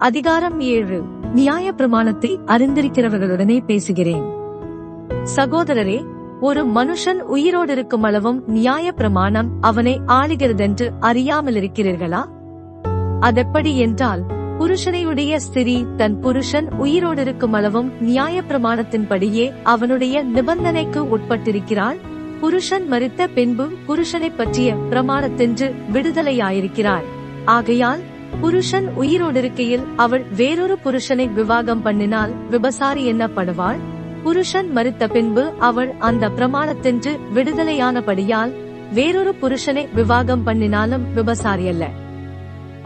அதிகாரம் ஏழு. நியாய பிரமாணத்தை அறிந்திருக்கிறவர்களுடனே பேசுகிறேன். சகோதரரே ஒரு மனுஷன் உயிரோடு இருக்கும் அளவும் நியாய பிரமாணம் அவனை ஆளுகிறதென்று அறியாமல் இருக்கிறீர்களா அதெப்படி என்றால் புருஷனையுடைய ஸ்திரீ தன் புருஷன் உயிரோடு இருக்கும் அளவும் நியாய பிரமாணத்தின்படியே அவனுடைய நிபந்தனைக்கு உட்பட்டிருக்கிறாள். புருஷன் மறித்த பின்பு புருஷனைப் பற்றிய பிரமாணத்தென்று விடுதலையாயிருக்கிறாள் ஆகையால் புருஷன் உயிரோடிருக்கையில் அவள் வேறொரு புருஷனை விவாகம் பண்ணினால் விபசாரி என்னப்படுவாள்? புருஷன் மறுத்த பின்பு அவள் அந்த பிரமாணத்தென்று விடுதலையானபடியால் வேறொரு புருஷனை விவாகம் பண்ணினாலும் விபசாரி அல்ல.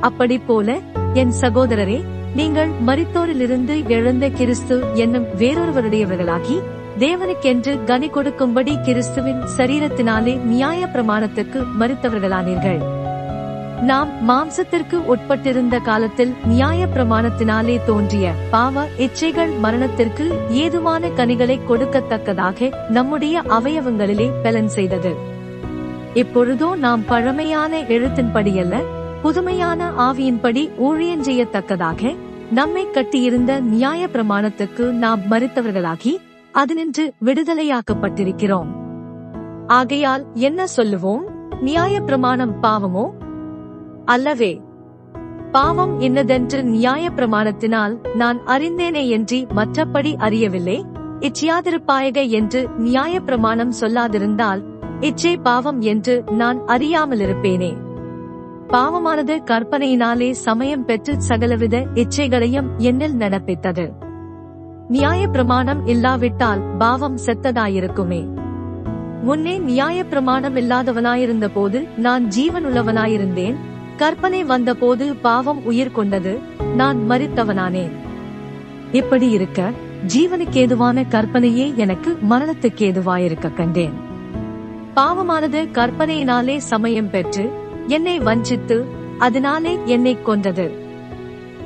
அப்படி போல என் சகோதரரே நீங்கள் மரித்தோரிலிருந்து எழுந்த கிறிஸ்து என்னும் வேறொருவருடையவர்களாகி தேவனுக்கென்று கனி கொடுக்கும்படி கிறிஸ்துவின் சரீரத்தினாலே நியாய பிரமாணத்துக்கு மறுத்தவர்களானீர்கள். நாம் மாம்சத்திற்கு உட்பட்டிருந்த காலத்தில் நியாய பிரமாணத்தினாலே தோன்றிய பாவ இச்சைகள் மரணத்திற்கு ஏதுவான கனிகளை கொடுக்கத்தக்கதாக நம்முடைய அவயவங்களிலே பலன் செய்தது. இப்பொழுதோ நாம் பழமையான எழுத்தின்படியல்ல புதுமையான ஆவியின்படி ஊழியன் செய்யத்தக்கதாக நம்மை கட்டியிருந்த நியாய பிரமாணத்துக்கு நாம் மறுத்தவர்களாகி அதனின்று விடுதலையாக்கப்பட்டிருக்கிறோம். ஆகையால் என்ன சொல்லுவோம்? நியாய பிரமாணம் பாவமோ? அல்லவே பாவம் என்னதென்று நியாய பிரமாணத்தினால் நான் அறிந்தேனே என்று மற்றபடி அறியவில்லை. இச்சியாதிருப்பாயக என்று நியாய பிரமாணம் சொல்லாதிருந்தால் இச்சை பாவம் என்று நான் அறியாமலிருப்பேனே. பாவமானது கற்பனையினாலே சமயம் பெற்று சகலவித இச்சைகளையும் என்னில் நடப்பித்தது. நியாய பிரமாணம் இல்லாவிட்டால் பாவம் செத்ததாயிருக்குமே. முன்னே நியாய பிரமாணம் இல்லாதவனாயிருந்த போது நான் ஜீவனுள்ளவனாயிருந்தேன். கற்பனை வந்தபோது பாவம் உயிர் கொண்டது. நான் மறித்தவனானேன் இப்படி இருக்க ஜீவனுக்கேதுவான கற்பனையே எனக்கு மரணத்துக்கேதுவாயிருக்க கண்டேன். பாவமானது கற்பனையினாலே சமயம் பெற்று என்னை வஞ்சித்து அதனாலே என்னை கொன்றது.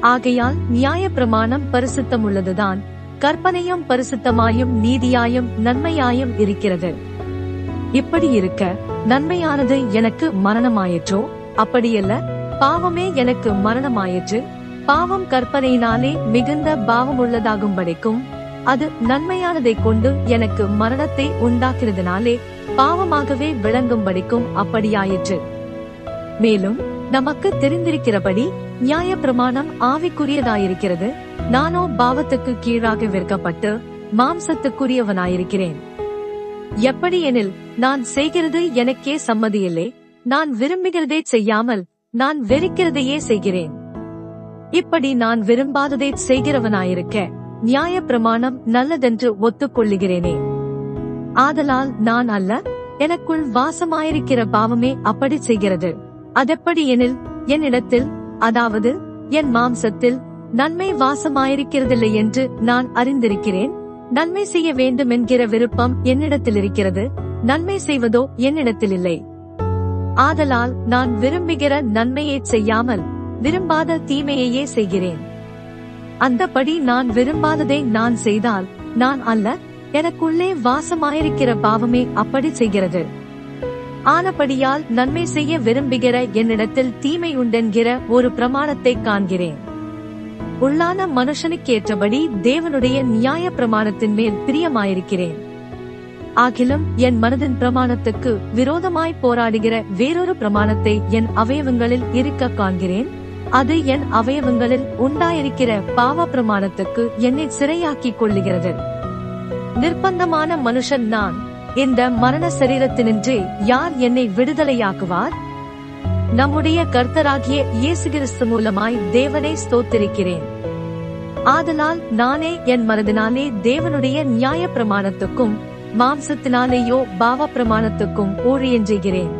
ஆகையால் நியாய பிரமாணம் பரிசுத்தம் உள்ளதுதான் கற்பனையும் பரிசுத்தமாயும் நீதியாயும் நன்மையாயும் இருக்கிறது. இப்படி இருக்க நன்மையானது எனக்கு மரணமாயிற்றோ? அப்படியல்ல பாவமே எனக்கு மரணமாயிற்று. பாவம் கற்பனையினாலே மிகுந்த பாவமுள்ளதாகும்படிக்கும் அது நன்மையானதை கொண்டு எனக்கு மரணத்தை உண்டாக்கிறதுனாலே பாவமாகவே விளங்கும் படிக்கும் அப்படியாயிற்று. மேலும் நமக்கு தெரிந்திருக்கிறபடி நியாய பிரமாணம் ஆவிக்குரியதாயிருக்கிறது. நானோ பாவத்துக்கு கீழாக விற்கப்பட்டு மாம்சத்துக்குரியவனாயிருக்கிறேன். எப்படி எனில் நான் செய்கிறது எனக்கே சம்மதியில்லை. நான் விரும்புகிறதை செய்யாமல் நான் வெறுக்கிறதையே செய்கிறேன். இப்படி நான் விரும்பாததை செய்கிறவனாயிருக்க நியாய பிரமாணம் நல்லதென்று ஒத்துக்கொள்ளுகிறேனே. ஆதலால் நான் அல்ல எனக்குள் வாசமாயிருக்கிற பாவமே அப்படி செய்கிறது. அதெப்படி எனில் என்னிடத்தில் அதாவது என் மாம்சத்தில் நன்மை வாசமாயிருக்கிறதில்லை என்று நான் அறிந்திருக்கிறேன். நன்மை செய்ய வேண்டும் என்கிற விருப்பம் என்னிடத்தில் இருக்கிறது நன்மை செய்வதோ என்னிடத்தில் இல்லை ஆதலால் நான் விரும்புகிற நன்மையை செய்யாமல் விரும்பாத தீமையையே செய்கிறேன். அந்தபடி நான் விரும்பாததை நான் செய்தால் நான் அல்ல எனக்குள்ளே வாசமாயிருக்கிற பாவமே அப்படி செய்கிறது. ஆனபடியால் நன்மை செய்ய விரும்புகிற என்னிடத்தில் தீமை உண்டென்கிற ஒரு பிரமாணத்தை காண்கிறேன். உள்ளான மனுஷனுக்கேற்றபடி தேவனுடைய நியாய பிரமாணத்தின் மேல் பிரியமாயிருக்கிறேன். ஆகிலும் என் மனதின் பிரமாணத்துக்கு விரோதமாய் போராடுகிற வேறொரு பிரமாணத்தை என் அவயவங்களில் இருக்க காண்கிறேன். அது என் அவயவங்களில் உண்டாயிருக்கிற பாவ பிரமாணத்துக்கு என்னை சிறையாக்கிக் கொள்ளுகிறது. நிர்பந்தமான மனுஷன் நான். இந்த மரண சரீரத்தினின்றே யார் என்னை விடுதலையாக்குவார்? நம்முடைய கர்த்தராகிய இயேசு கிறிஸ்து மூலமாய் தேவனை ஸ்தோத்திரிக்கிறேன். ஆதலால் நானே என் மனதினாலே தேவனுடைய நியாய பிரமாணத்துக்கும் மாம்சத்தினாலேயோ பாவ பிரமாணத்துக்கும் ஊழியஞ்செய்கிறேன்.